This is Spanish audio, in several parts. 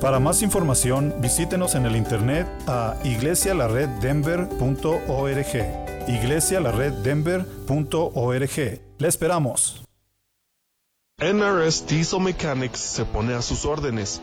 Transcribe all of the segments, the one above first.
Para más información, visítenos en el internet a iglesialareddenver.org. iglesialareddenver.org. Le esperamos. NRS Diesel Mechanics se pone a sus órdenes.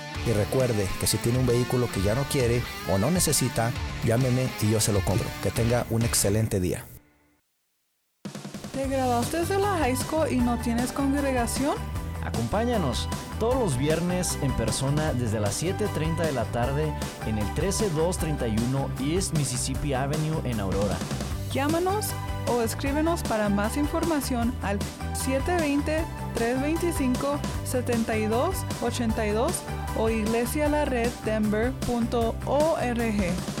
Y recuerde que si tiene un vehículo que ya no quiere o no necesita, llámeme y yo se lo compro. Que tenga un excelente día. ¿Te graduaste de la high school y no tienes congregación? Acompáñanos todos los viernes en persona desde las 7.30 de la tarde en el 13231 East Mississippi Avenue en Aurora. Llámanos o escríbenos para más información al 720-325-7282 o iglesialareddenver.org.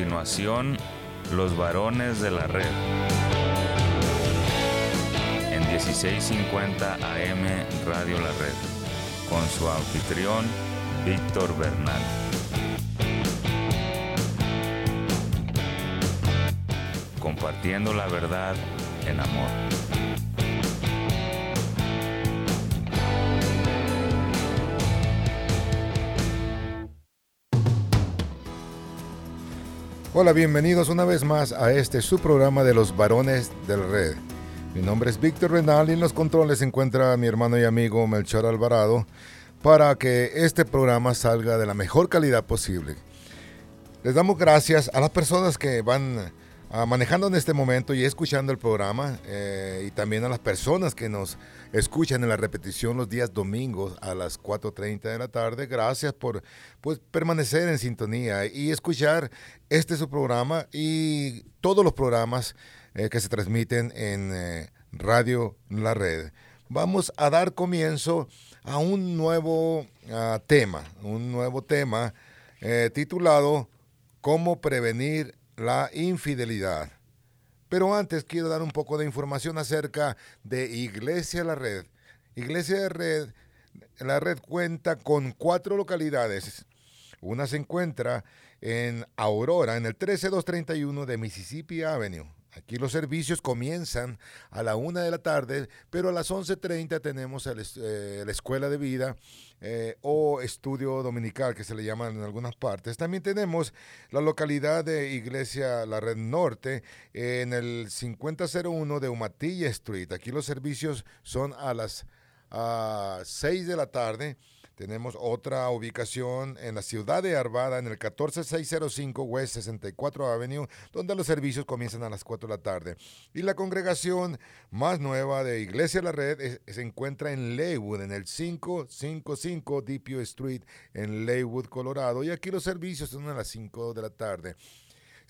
Continuación, los varones de la red. En 1650 AM Radio La Red, con su anfitrión Víctor Bernal. Compartiendo la verdad en amor. Hola, bienvenidos una vez más a este su programa de los varones del red. Mi nombre es Víctor Renal y en los controles se encuentra mi hermano y amigo Melchor Alvarado para que este programa salga de la mejor calidad posible. Les damos gracias a las personas que van ah, manejando en este momento y escuchando el programa eh, y también a las personas que nos escuchan en la repetición los días domingos a las 4.30 de la tarde. Gracias por pues, permanecer en sintonía y escuchar este su programa y todos los programas eh, que se transmiten en eh, Radio La Red. Vamos a dar comienzo a un nuevo ah, tema, un nuevo tema titulado Cómo prevenir la infidelidad. Pero antes quiero dar un poco de información acerca de Iglesia La Red. Iglesia La Red, la red cuenta con cuatro localidades. Una se encuentra en Aurora, en el 13231 de Mississippi Avenue. Aquí los servicios comienzan a la una de la tarde, pero a las 11.30 tenemos eh, la escuela de vida eh, o estudio dominical, que se le llama en algunas partes. También tenemos la localidad de Iglesia La Red Norte en el 5001 de Umatilla Street. Aquí los servicios son a las 6 de la tarde tenemos otra ubicación en la ciudad de Arvada, en el 14605 West 64 Avenue, donde los servicios comienzan a las 4 de la tarde. Y la congregación más nueva de Iglesia La Red se encuentra en Leywood, en el 555 Deepio Street, en Leywood, Colorado. Y aquí los servicios son a las 5 de la tarde.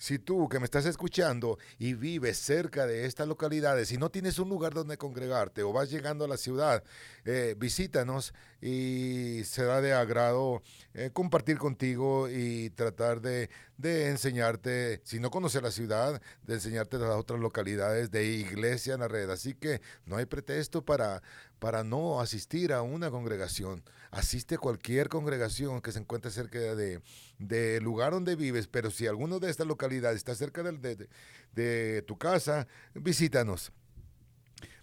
Si tú que me estás escuchando y vives cerca de estas localidades y no tienes un lugar donde congregarte o vas llegando a la ciudad, eh, visítanos y será de agrado eh, compartir contigo y tratar de, de, enseñarte, si no conoces la ciudad, de enseñarte las otras localidades de iglesia en la red. Así que no hay pretexto para, para no asistir a una congregación. Asiste a cualquier congregación que se encuentre cerca del de lugar donde vives, pero si alguno de estas localidades está cerca de, de, tu casa, visítanos.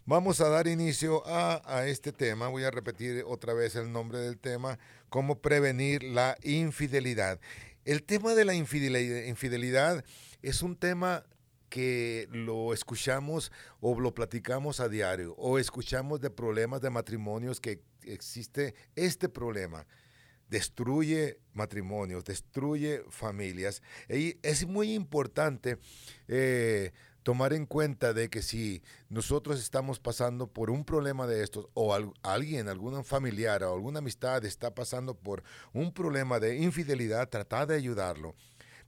Vamos a dar inicio a, a, este tema. Voy a repetir otra vez el nombre del tema, cómo prevenir la infidelidad. El tema de la infidelidad, infidelidad es un tema que lo escuchamos o lo platicamos a diario o escuchamos de problemas de matrimonios que existe este problema. Destruye matrimonios, destruye familias. Y es muy importante eh, tomar en cuenta de que si nosotros estamos pasando por un problema de estos o alguien, algún familiar o alguna amistad está pasando por un problema de infidelidad, trata de ayudarlo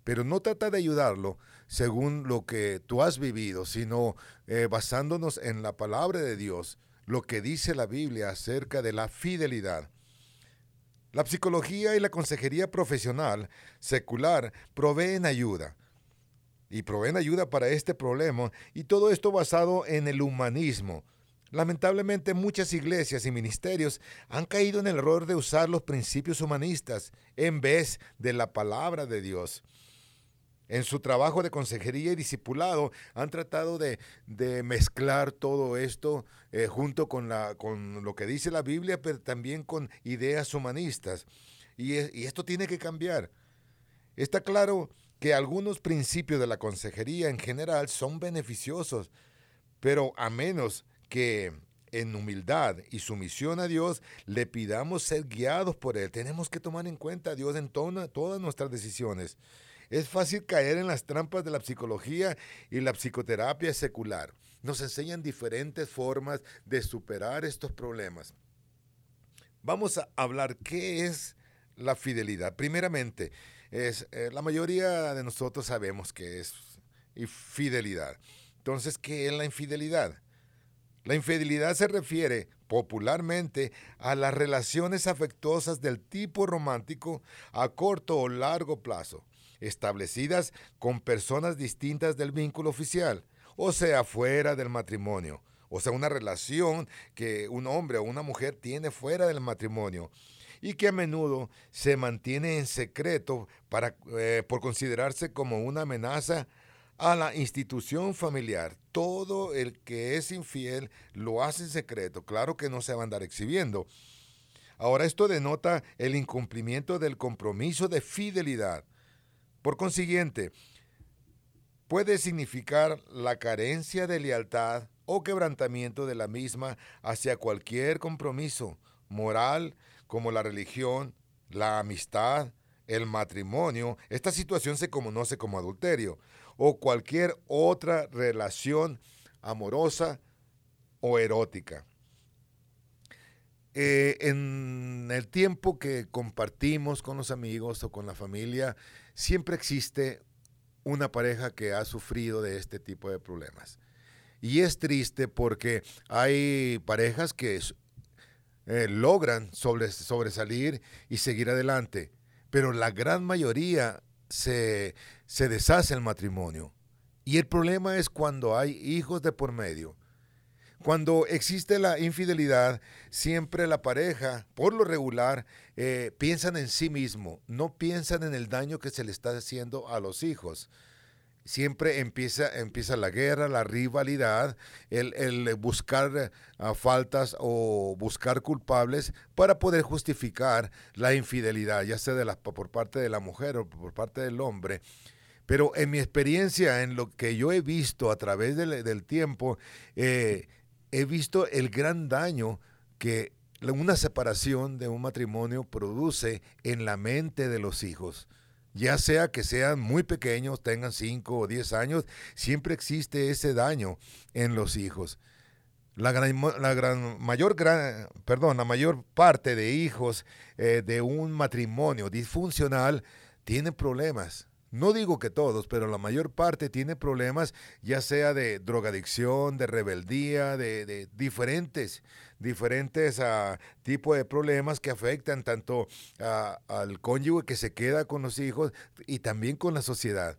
pero no trata de ayudarlo según lo que tú has vivido, sino eh, basándonos en la palabra de Dios, lo que dice la Biblia acerca de la fidelidad. La psicología y la consejería profesional secular proveen ayuda y proveen ayuda para este problema y todo esto basado en el humanismo. Lamentablemente muchas iglesias y ministerios han caído en el error de usar los principios humanistas en vez de la palabra de Dios en su trabajo de consejería y discipulado han tratado de, mezclar todo esto eh, junto con, la, con lo que dice la Biblia, pero también con ideas humanistas. Y, y esto tiene que cambiar. Está claro que algunos principios de la consejería en general son beneficiosos, pero a menos que en humildad y sumisión a Dios le pidamos ser guiados por Él. Tenemos que tomar en cuenta a Dios en todas nuestras decisiones. Es fácil caer en las trampas de la psicología y la psicoterapia secular. Nos enseñan diferentes formas de superar estos problemas. Vamos a hablar qué es la fidelidad. Primeramente, es, eh, la mayoría de nosotros sabemos qué es fidelidad. Entonces, ¿qué es la infidelidad? La infidelidad se refiere popularmente a las relaciones afectuosas del tipo romántico a corto o largo plazo, establecidas con personas distintas del vínculo oficial, o sea, fuera del matrimonio. O sea, una relación que un hombre o una mujer tiene fuera del matrimonio y que a menudo se mantiene en secreto para, eh, por considerarse como una amenaza a la institución familiar. Todo el que es infiel lo hace en secreto. Claro que no se va a andar exhibiendo. Ahora esto denota el incumplimiento del compromiso de fidelidad por consiguiente, puede significar la carencia de lealtad o quebrantamiento de la misma hacia cualquier compromiso moral como la religión, la amistad, el matrimonio. Esta situación se conoce como adulterio o cualquier otra relación amorosa o erótica. Eh, en el tiempo que compartimos con los amigos o con la familia, siempre existe una pareja que ha sufrido de este tipo de problemas. Y es triste porque hay parejas que eh, logran sobresalir y seguir adelante, pero la gran mayoría se, se deshace el matrimonio. Y el problema es cuando hay hijos de por medio. Cuando existe la infidelidad, siempre la pareja, por lo regular, eh, piensan en sí mismo, no piensan en el daño que se le está haciendo a los hijos. Siempre empieza, empieza la guerra, la rivalidad, el, buscar ah, faltas o buscar culpables para poder justificar la infidelidad, ya sea de la, por parte de la mujer o por parte del hombre. Pero en mi experiencia, en lo que yo he visto a través del, tiempo, eh, he visto el gran daño que una separación de un matrimonio produce en la mente de los hijos. Ya sea que sean muy pequeños, tengan 5 o 10 años, siempre existe ese daño en los hijos. La gran, la gran mayor, gran, perdón, la mayor parte de hijos eh, de un matrimonio disfuncional tienen problemas no digo que todos, pero la mayor parte tiene problemas, ya sea de drogadicción, de rebeldía, de, diferentes, diferentes uh, tipos de problemas que afectan tanto al cónyuge que se queda con los hijos y también con la sociedad.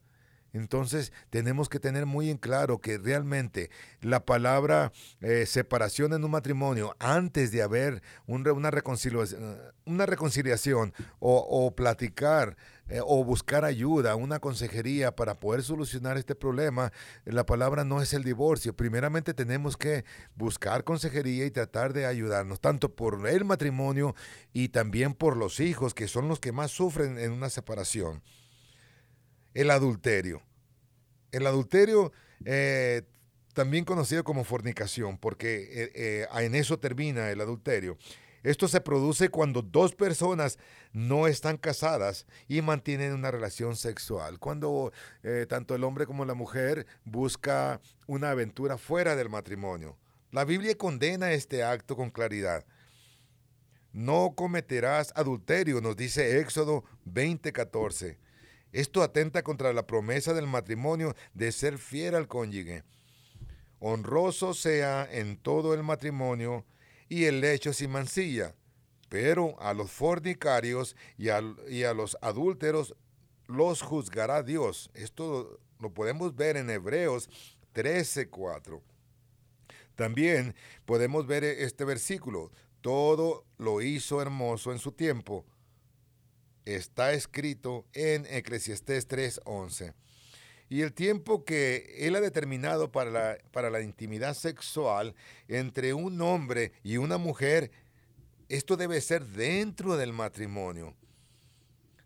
Entonces tenemos que tener muy en claro que realmente la palabra eh, separación en un matrimonio, antes de haber una, reconciliación, una reconciliación o, platicar eh, o buscar ayuda, una consejería para poder solucionar este problema, la palabra no es el divorcio. Primeramente tenemos que buscar consejería y tratar de ayudarnos, tanto por el matrimonio y también por los hijos, que son los que más sufren en una separación el adulterio. El adulterio, eh, también conocido como fornicación, porque eh, eh, en eso termina el adulterio. Esto se produce cuando dos personas no están casadas y mantienen una relación sexual. Cuando tanto el hombre como la mujer busca una aventura fuera del matrimonio. La Biblia condena este acto con claridad. No cometerás adulterio, nos dice Éxodo 20:14. Esto atenta contra la promesa del matrimonio de ser fiel al cónyuge. Honroso sea en todo el matrimonio y el lecho sin mancilla, pero a los fornicarios y a, los adúlteros los juzgará Dios. Esto lo podemos ver en Hebreos 13:4. También podemos ver este versículo. Todo lo hizo hermoso en su tiempo está escrito en Eclesiastés 3:11. Y el tiempo que Él ha determinado para la, para la intimidad sexual entre un hombre y una mujer, esto debe ser dentro del matrimonio.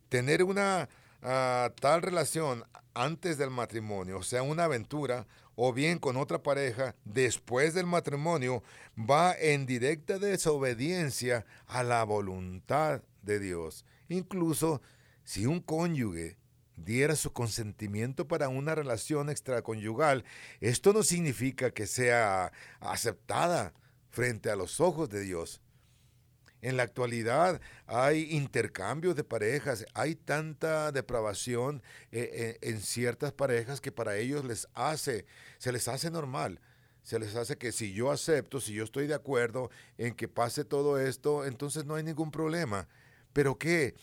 Tener una ah, tal relación antes del matrimonio, o sea, una aventura, o bien con otra pareja después del matrimonio, va en directa desobediencia a la voluntad de Dios. Incluso si un cónyuge diera su consentimiento para una relación extraconyugal, esto no significa que sea aceptada frente a los ojos de Dios. En la actualidad hay intercambios de parejas, hay tanta depravación eh, eh, en ciertas parejas que para ellos les hace, se les hace normal se les hace que si yo acepto, si yo estoy de acuerdo en que pase todo esto, entonces no hay ningún problema. Pero ¿qué?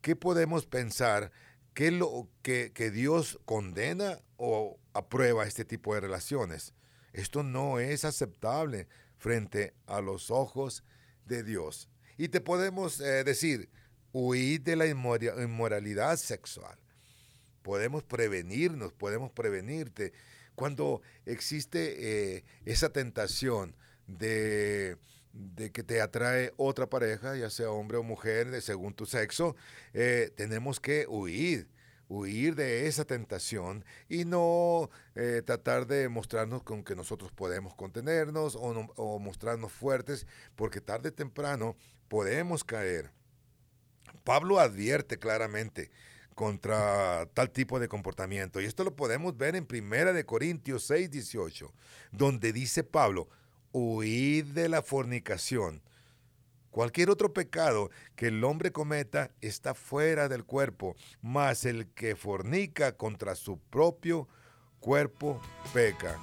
¿Qué podemos pensar? ¿Qué es lo que, que Dios condena o aprueba este tipo de relaciones? Esto no es aceptable frente a los ojos de Dios. Y te podemos eh, decir, huir de la inmoralidad sexual. Podemos prevenirnos, podemos prevenirte. Cuando existe eh, esa tentación de de que te atrae otra pareja, ya sea hombre o mujer, de según tu sexo, eh, tenemos que huir, huir de esa tentación y no eh, tratar de mostrarnos con que nosotros podemos contenernos o, o mostrarnos fuertes, porque tarde o temprano podemos caer. Pablo advierte claramente contra tal tipo de comportamiento. Y esto lo podemos ver en Primera de Corintios 6, 18, donde dice Pablo, huid de la fornicación. Cualquier otro pecado que el hombre cometa está fuera del cuerpo, mas el que fornica contra su propio cuerpo peca.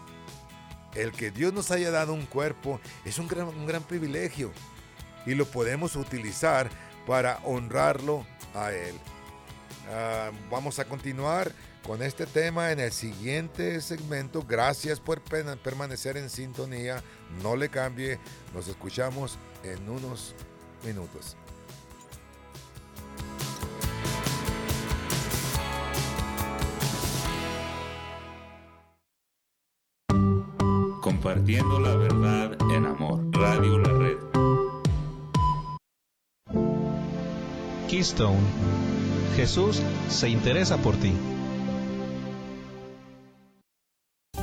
El que Dios nos haya dado un cuerpo es un gran, un gran privilegio y lo podemos utilizar para honrarlo a Él. Ah, vamos a continuar con este tema en el siguiente segmento. Gracias por permanecer en sintonía. No le cambie. Nos escuchamos en unos minutos. Compartiendo la verdad en amor. Radio La Red. Keystone. Jesús se interesa por ti.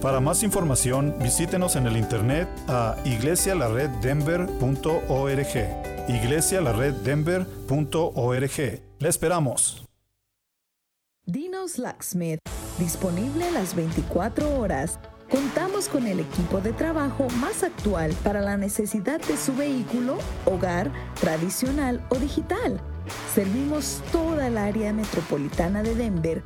Para más información, visítenos en el internet a iglesialareddenver.org. iglesialareddenver.org. Le esperamos. Dinos Locksmith, disponible las 24 horas. Contamos con el equipo de trabajo más actual para la necesidad de su vehículo, hogar, tradicional o digital. Servimos toda el área metropolitana de Denver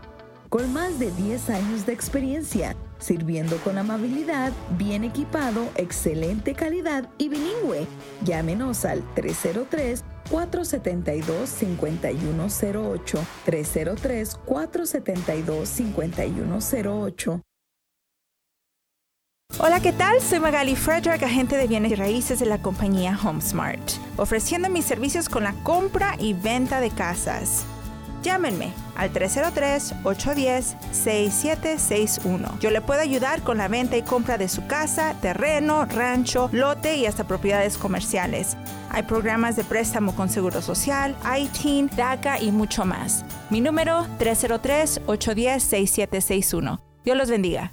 con más de 10 años de experiencia, sirviendo con amabilidad, bien equipado, excelente calidad y bilingüe. Llámenos al 303 472-5108. 303-472-5108. Hola, ¿qué tal? Soy Magali Frederick, agente de bienes y raíces de la compañía HomeSmart, ofreciendo mis servicios con la compra y venta de casas. Llámenme al 303-810-6761. Yo le puedo ayudar con la venta y compra de su casa, terreno, rancho, lote y hasta propiedades comerciales. Hay programas de préstamo con Seguro Social, ITIN, DACA y mucho más. Mi número 303-810-6761. Dios los bendiga.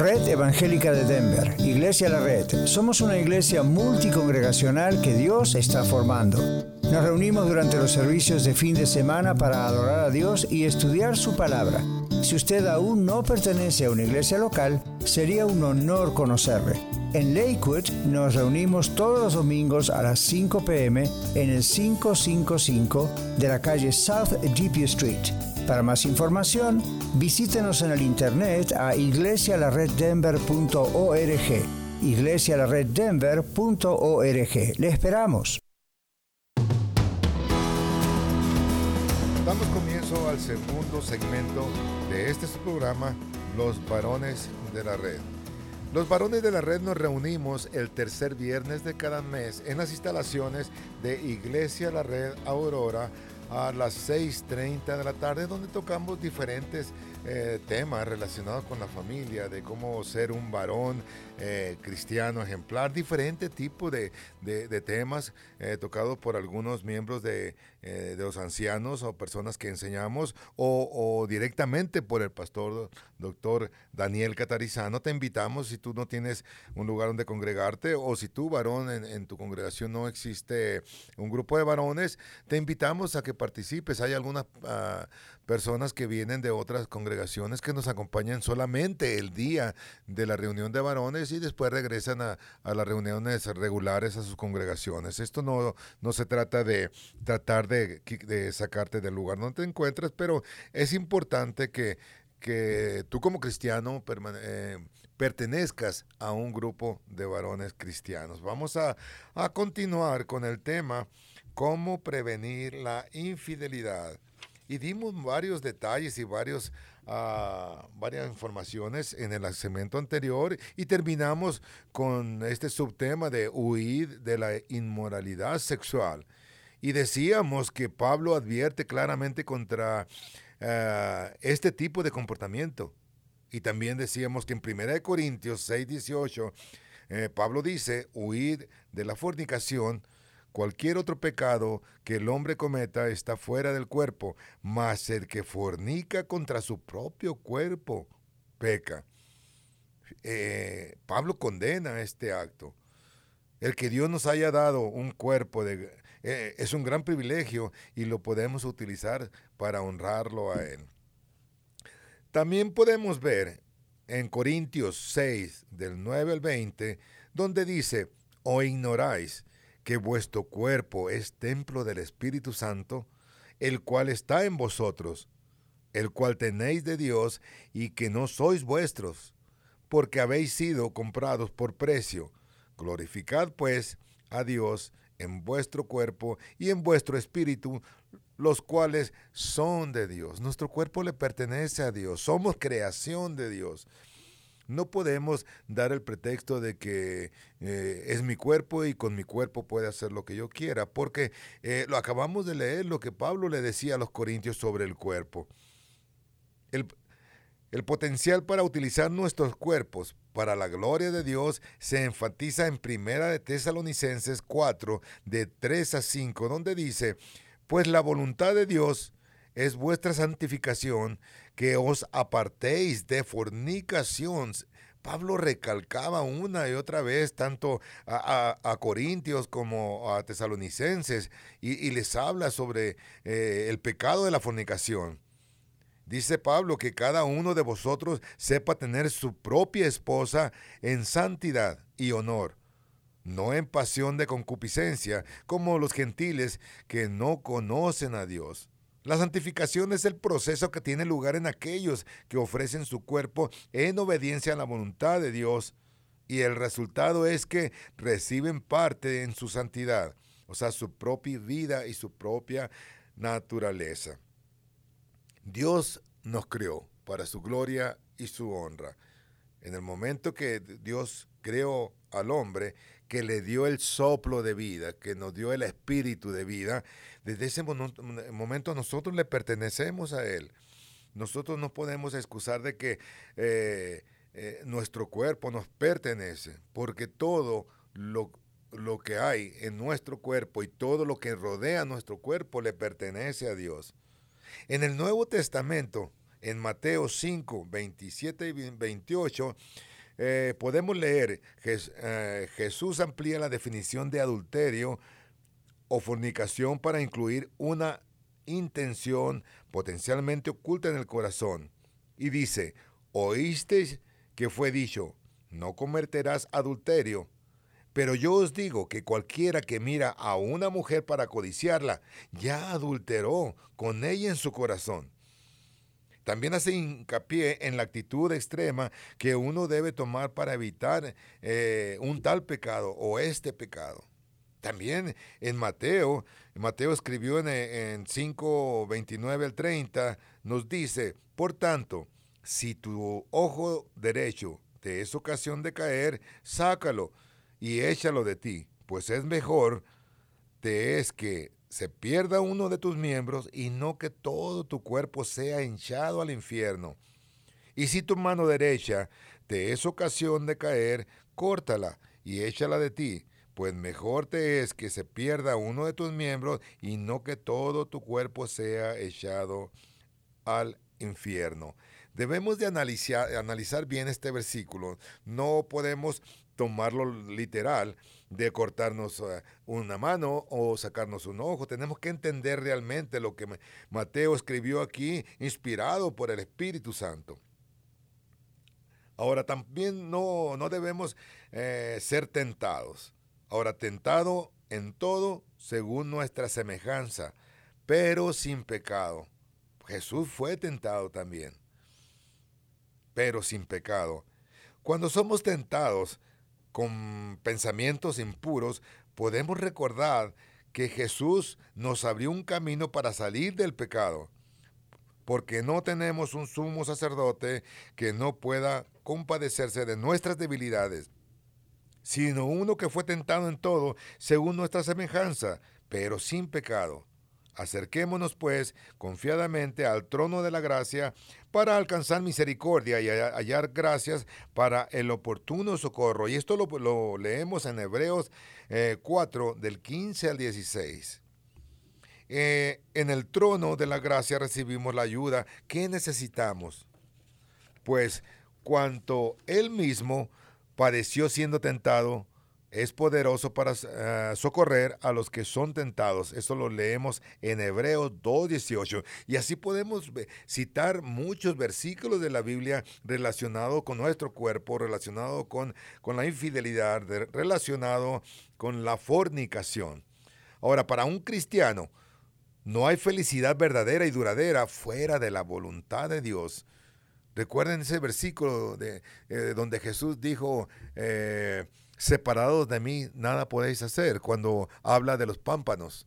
Red Evangélica de Denver, Iglesia La Red. Somos una iglesia multicongregacional que Dios está formando. Nos reunimos durante los servicios de fin de semana para adorar a Dios y estudiar su palabra. Si usted aún no pertenece a una iglesia local, sería un honor conocerle. En Lakewood nos reunimos todos los domingos a las 5 pm en el 555 de la calle South GP Street. Para más información, visítenos en el internet a iglesialareddenver.org. iglesialareddenver.org. Le esperamos. Damos comienzo al segundo segmento de este programa, Los varones de la red. Los varones de la red nos reunimos el tercer viernes de cada mes en las instalaciones de Iglesia La Red Aurora a las 6.30 de la tarde donde tocamos diferentes eh, temas relacionados con la familia, de cómo ser un varón eh, cristiano ejemplar, diferentes tipos de, temas eh, tocados por algunos miembros de eh, de los ancianos o personas que enseñamos o, directamente por el pastor doctor Daniel Catarizano. Te invitamos si tú no tienes un lugar donde congregarte o si tú varón en, tu congregación no existe un grupo de varones, te invitamos a que participes. Hay algunas ah, personas que vienen de otras congregaciones que nos acompañan solamente el día de la reunión de varones y después regresan a, a las reuniones regulares a sus congregaciones. Esto no, no se trata de tratar de, sacarte del lugar donde te encuentras, pero es importante que, que tú como cristiano eh, pertenezcas a un grupo de varones cristianos. Vamos a, continuar con el tema cómo prevenir la infidelidad. Y dimos varios detalles y varios, ah, varias informaciones en el segmento anterior y terminamos con este subtema de huir de la inmoralidad sexual. Y decíamos que Pablo advierte claramente contra eh, este tipo de comportamiento. Y también decíamos que en 1 Corintios 6, 18, eh, Pablo dice, huir de la fornicación, cualquier otro pecado que el hombre cometa está fuera del cuerpo, mas el que fornica contra su propio cuerpo peca. Eh, Pablo condena este acto. El que Dios nos haya dado un cuerpo eh, es un gran privilegio y lo podemos utilizar para honrarlo a Él. También podemos ver en Corintios 6, del 9 al 20, donde dice, o ignoráis que vuestro cuerpo es templo del Espíritu Santo, el cual está en vosotros, el cual tenéis de Dios y que no sois vuestros, porque habéis sido comprados por precio. Glorificad pues a Dios en vuestro cuerpo y en vuestro espíritu, los cuales son de Dios. Nuestro cuerpo le pertenece a Dios, somos creación de Dios. No podemos dar el pretexto de que eh, es mi cuerpo y con mi cuerpo puede hacer lo que yo quiera, porque eh, lo acabamos de leer lo que Pablo le decía a los corintios sobre el cuerpo. El, el potencial para utilizar nuestros cuerpos para la gloria de Dios se enfatiza en Primera de Tesalonicenses 4, de 3 a 5, donde dice, pues la voluntad de Dios es vuestra santificación, que os apartéis de fornicación. Pablo recalcaba una y otra vez tanto a, Corintios como a Tesalonicenses y, les habla sobre eh, el pecado de la fornicación. Dice Pablo que cada uno de vosotros sepa tener su propia esposa en santidad y honor, no en pasión de concupiscencia, como los gentiles que no conocen a Dios. La santificación es el proceso que tiene lugar en aquellos que ofrecen su cuerpo en obediencia a la voluntad de Dios y el resultado es que reciben parte en su santidad, o sea, su propia vida y su propia naturaleza. Dios nos creó para su gloria y su honra. En el momento que Dios creó al hombre, que le dio el soplo de vida, que nos dio el espíritu de vida, desde ese momento nosotros le pertenecemos a Él. Nosotros no podemos excusar de que eh, eh, nuestro cuerpo nos pertenece, porque todo lo, lo que hay en nuestro cuerpo y todo lo que rodea nuestro cuerpo le pertenece a Dios. En el Nuevo Testamento, en Mateo 5, 27 y 28, eh, podemos leer, eh, Jesús amplía la definición de adulterio o fornicación para incluir una intención potencialmente oculta en el corazón. Y dice, oísteis que fue dicho, no cometerás adulterio. Pero yo os digo que cualquiera que mira a una mujer para codiciarla, ya adulteró con ella en su corazón. También hace hincapié en la actitud extrema que uno debe tomar para evitar eh, un tal pecado o este pecado. También en Mateo, Mateo escribió en, en 5, 29 al 30, nos dice, por tanto, si tu ojo derecho te es ocasión de caer, sácalo y échalo de ti, pues es mejor te es que se pierda uno de tus miembros y no que todo tu cuerpo sea hinchado al infierno. Y si tu mano derecha te es ocasión de caer, córtala y échala de ti, pues mejor te es que se pierda uno de tus miembros y no que todo tu cuerpo sea echado al infierno. Debemos de analizar, analizar bien este versículo. No podemos tomarlo literal de cortarnos eh, una mano o sacarnos un ojo. Tenemos que entender realmente lo que Mateo escribió aquí, inspirado por el Espíritu Santo. Ahora, también no, no debemos eh, ser tentados. Ahora, tentado en todo según nuestra semejanza, pero sin pecado. Jesús fue tentado también, pero sin pecado. Cuando somos tentados con pensamientos impuros, podemos recordar que Jesús nos abrió un camino para salir del pecado, porque no tenemos un sumo sacerdote que no pueda compadecerse de nuestras debilidades, sino uno que fue tentado en todo según nuestra semejanza, pero sin pecado. Acerquémonos, pues, confiadamente al trono de la gracia para alcanzar misericordia y hallar gracias para el oportuno socorro. Y esto lo, leemos en Hebreos 4, eh, del 15 al 16. Eh, en el trono de la gracia recibimos la ayuda que necesitamos, pues cuanto Él mismo padeció siendo tentado, es poderoso para eh, socorrer a los que son tentados. Eso lo leemos en Hebreos 2.18. Y así podemos citar muchos versículos de la Biblia relacionados con nuestro cuerpo, relacionados con, con la infidelidad, relacionado con la fornicación. Ahora, para un cristiano, no hay felicidad verdadera y duradera fuera de la voluntad de Dios. Recuerden ese versículo de, eh, donde Jesús dijo, eh, separados de mí nada podéis hacer, cuando habla de los pámpanos.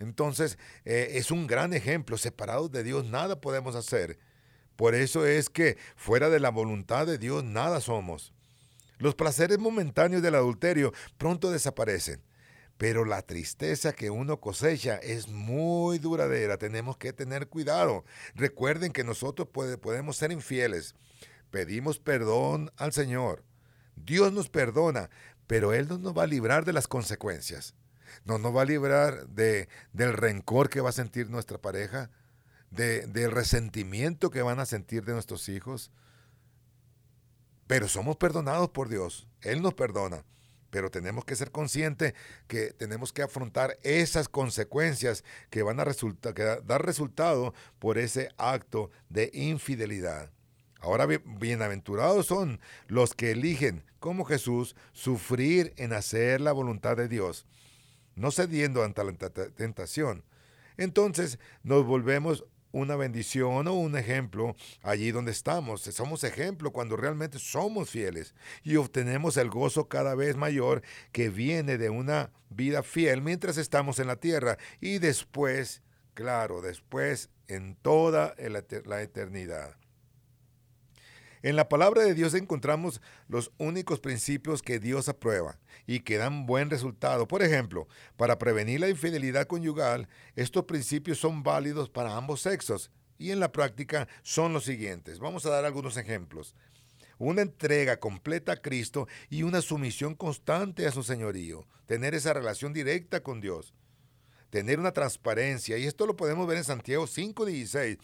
Entonces, eh, es un gran ejemplo, separados de Dios nada podemos hacer. Por eso es que fuera de la voluntad de Dios nada somos. Los placeres momentáneos del adulterio pronto desaparecen pero la tristeza que uno cosecha es muy duradera. Tenemos que tener cuidado. Recuerden que nosotros podemos ser infieles. Pedimos perdón al Señor. Dios nos perdona, pero Él no nos va a librar de las consecuencias. No nos va a librar de, del rencor que va a sentir nuestra pareja, de, del resentimiento que van a sentir de nuestros hijos. Pero somos perdonados por Dios. Él nos perdona pero tenemos que ser conscientes que tenemos que afrontar esas consecuencias que van a dar resultado por ese acto de infidelidad. Ahora bienaventurados son los que eligen, como Jesús, sufrir en hacer la voluntad de Dios, no cediendo ante la tentación. Entonces nos volvemos una bendición o un ejemplo allí donde estamos. Somos ejemplo cuando realmente somos fieles y obtenemos el gozo cada vez mayor que viene de una vida fiel mientras estamos en la tierra y después, claro, después en toda la eternidad. En la palabra de Dios encontramos los únicos principios que Dios aprueba y que dan buen resultado. Por ejemplo, para prevenir la infidelidad conyugal, estos principios son válidos para ambos sexos y en la práctica son los siguientes. Vamos a dar algunos ejemplos. Una entrega completa a Cristo y una sumisión constante a su señorío. Tener esa relación directa con Dios. Tener una transparencia. Y esto lo podemos ver en Santiago 5.16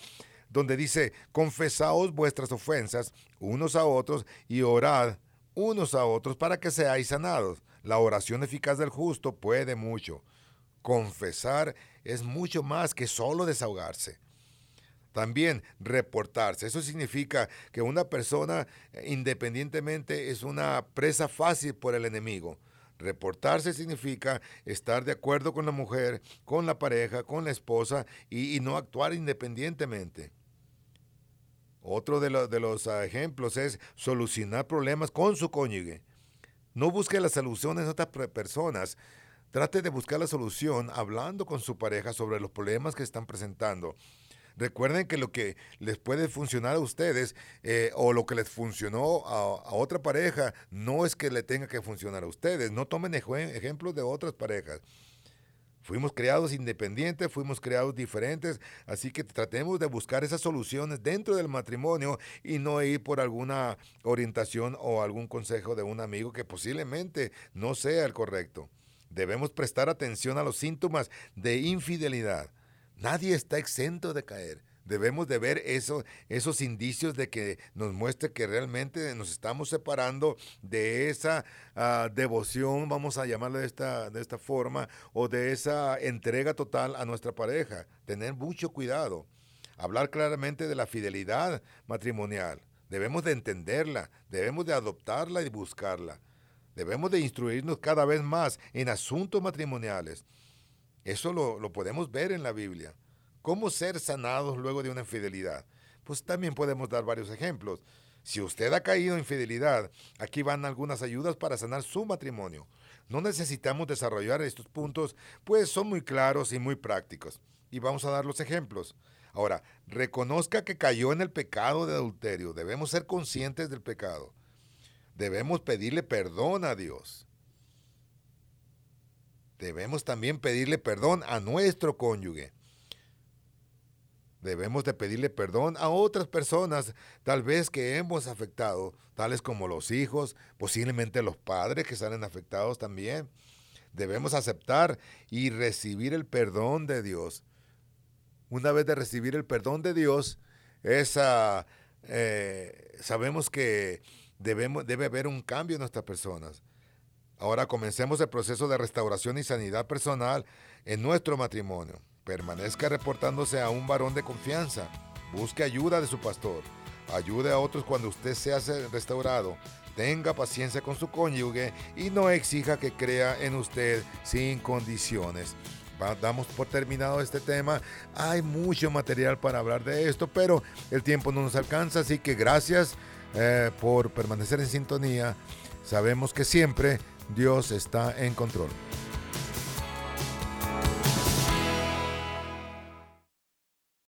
donde dice, confesaos vuestras ofensas unos a otros y orad unos a otros para que seáis sanados. La oración eficaz del justo puede mucho. Confesar es mucho más que solo desahogarse. También reportarse. Eso significa que una persona eh, independientemente es una presa fácil por el enemigo. Reportarse significa estar de acuerdo con la mujer, con la pareja, con la esposa y, no actuar independientemente. Otro de, los ah, ejemplos es solucionar problemas con su cónyuge. No busque la solución en otras personas. Trate de buscar la solución hablando con su pareja sobre los problemas que están presentando. Recuerden que lo que les puede funcionar a ustedes eh, o lo que les funcionó a, otra pareja no es que le tenga que funcionar a ustedes. No tomen ejemplos de otras parejas. Fuimos creados independientes, fuimos creados diferentes, así que tratemos de buscar esas soluciones dentro del matrimonio y no ir por alguna orientación o algún consejo de un amigo que posiblemente no sea el correcto. Debemos prestar atención a los síntomas de infidelidad. Nadie está exento de caer. Debemos de ver eso, esos indicios de que nos muestre que realmente nos estamos separando de esa ah, devoción, vamos a llamarle de esta, de esta forma, o de esa entrega total a nuestra pareja. Tener mucho cuidado. Hablar claramente de la fidelidad matrimonial. Debemos de entenderla, debemos de adoptarla y buscarla. Debemos de instruirnos cada vez más en asuntos matrimoniales. Eso lo, lo podemos ver en la Biblia. ¿Cómo ser sanados luego de una infidelidad? Pues también podemos dar varios ejemplos. Si usted ha caído en infidelidad, aquí van algunas ayudas para sanar su matrimonio. No necesitamos desarrollar estos puntos, pues son muy claros y muy prácticos. Y vamos a dar los ejemplos. Ahora, reconozca que cayó en el pecado de adulterio. Debemos ser conscientes del pecado. Debemos pedirle perdón a Dios. Debemos también pedirle perdón a nuestro cónyuge. Debemos de pedirle perdón a otras personas, tal vez que hemos afectado, tales como los hijos, posiblemente los padres que salen afectados también. Debemos aceptar y recibir el perdón de Dios. Una vez de recibir el perdón de Dios, esa, eh, sabemos que debemos, debe haber un cambio en nuestras personas. Ahora comencemos el proceso de restauración y sanidad personal en nuestro matrimonio. Permanezca reportándose a un varón de confianza. Busque ayuda de su pastor. Ayude a otros cuando usted sea restaurado. Tenga paciencia con su cónyuge y no exija que crea en usted sin condiciones. Damos por terminado este tema. Hay mucho material para hablar de esto, pero el tiempo no nos alcanza, así que gracias eh, por permanecer en sintonía. Sabemos que siempre Dios está en control.